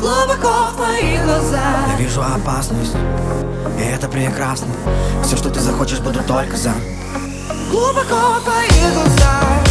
глубоко в твоих глаза. Я вижу опасность, и это прекрасно Все, что ты захочешь, буду только за Глубоко в твоих глаза.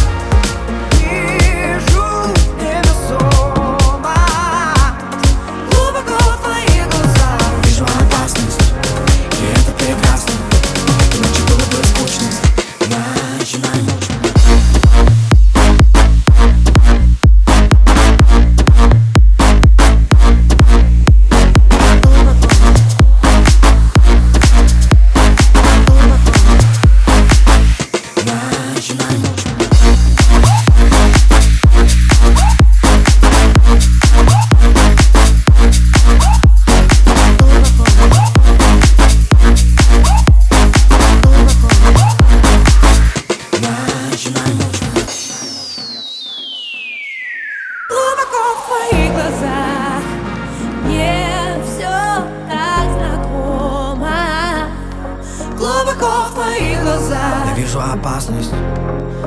Глазах Я вижу опасность,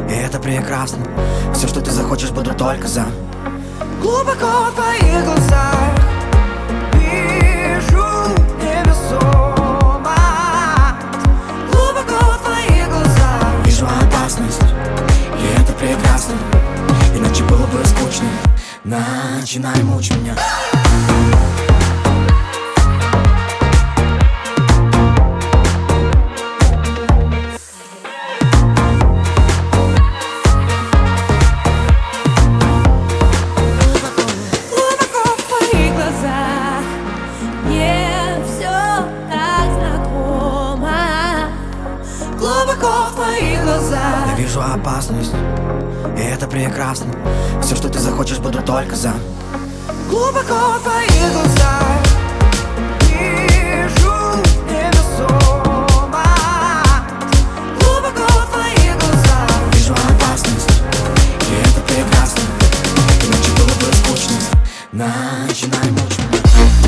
и это прекрасно. Все, что ты захочешь, буду только за. Глубоко в твоих глазах Вижу невесомо Глубоко в твоих глазах Вижу опасность, и это прекрасно. Иначе было бы скучно. Начинай мучить меня глубоко в твоих глазах Я вижу опасность, и это прекрасно. Все, что ты захочешь, буду только за. Глубоко в твоих глазах начинаем мучить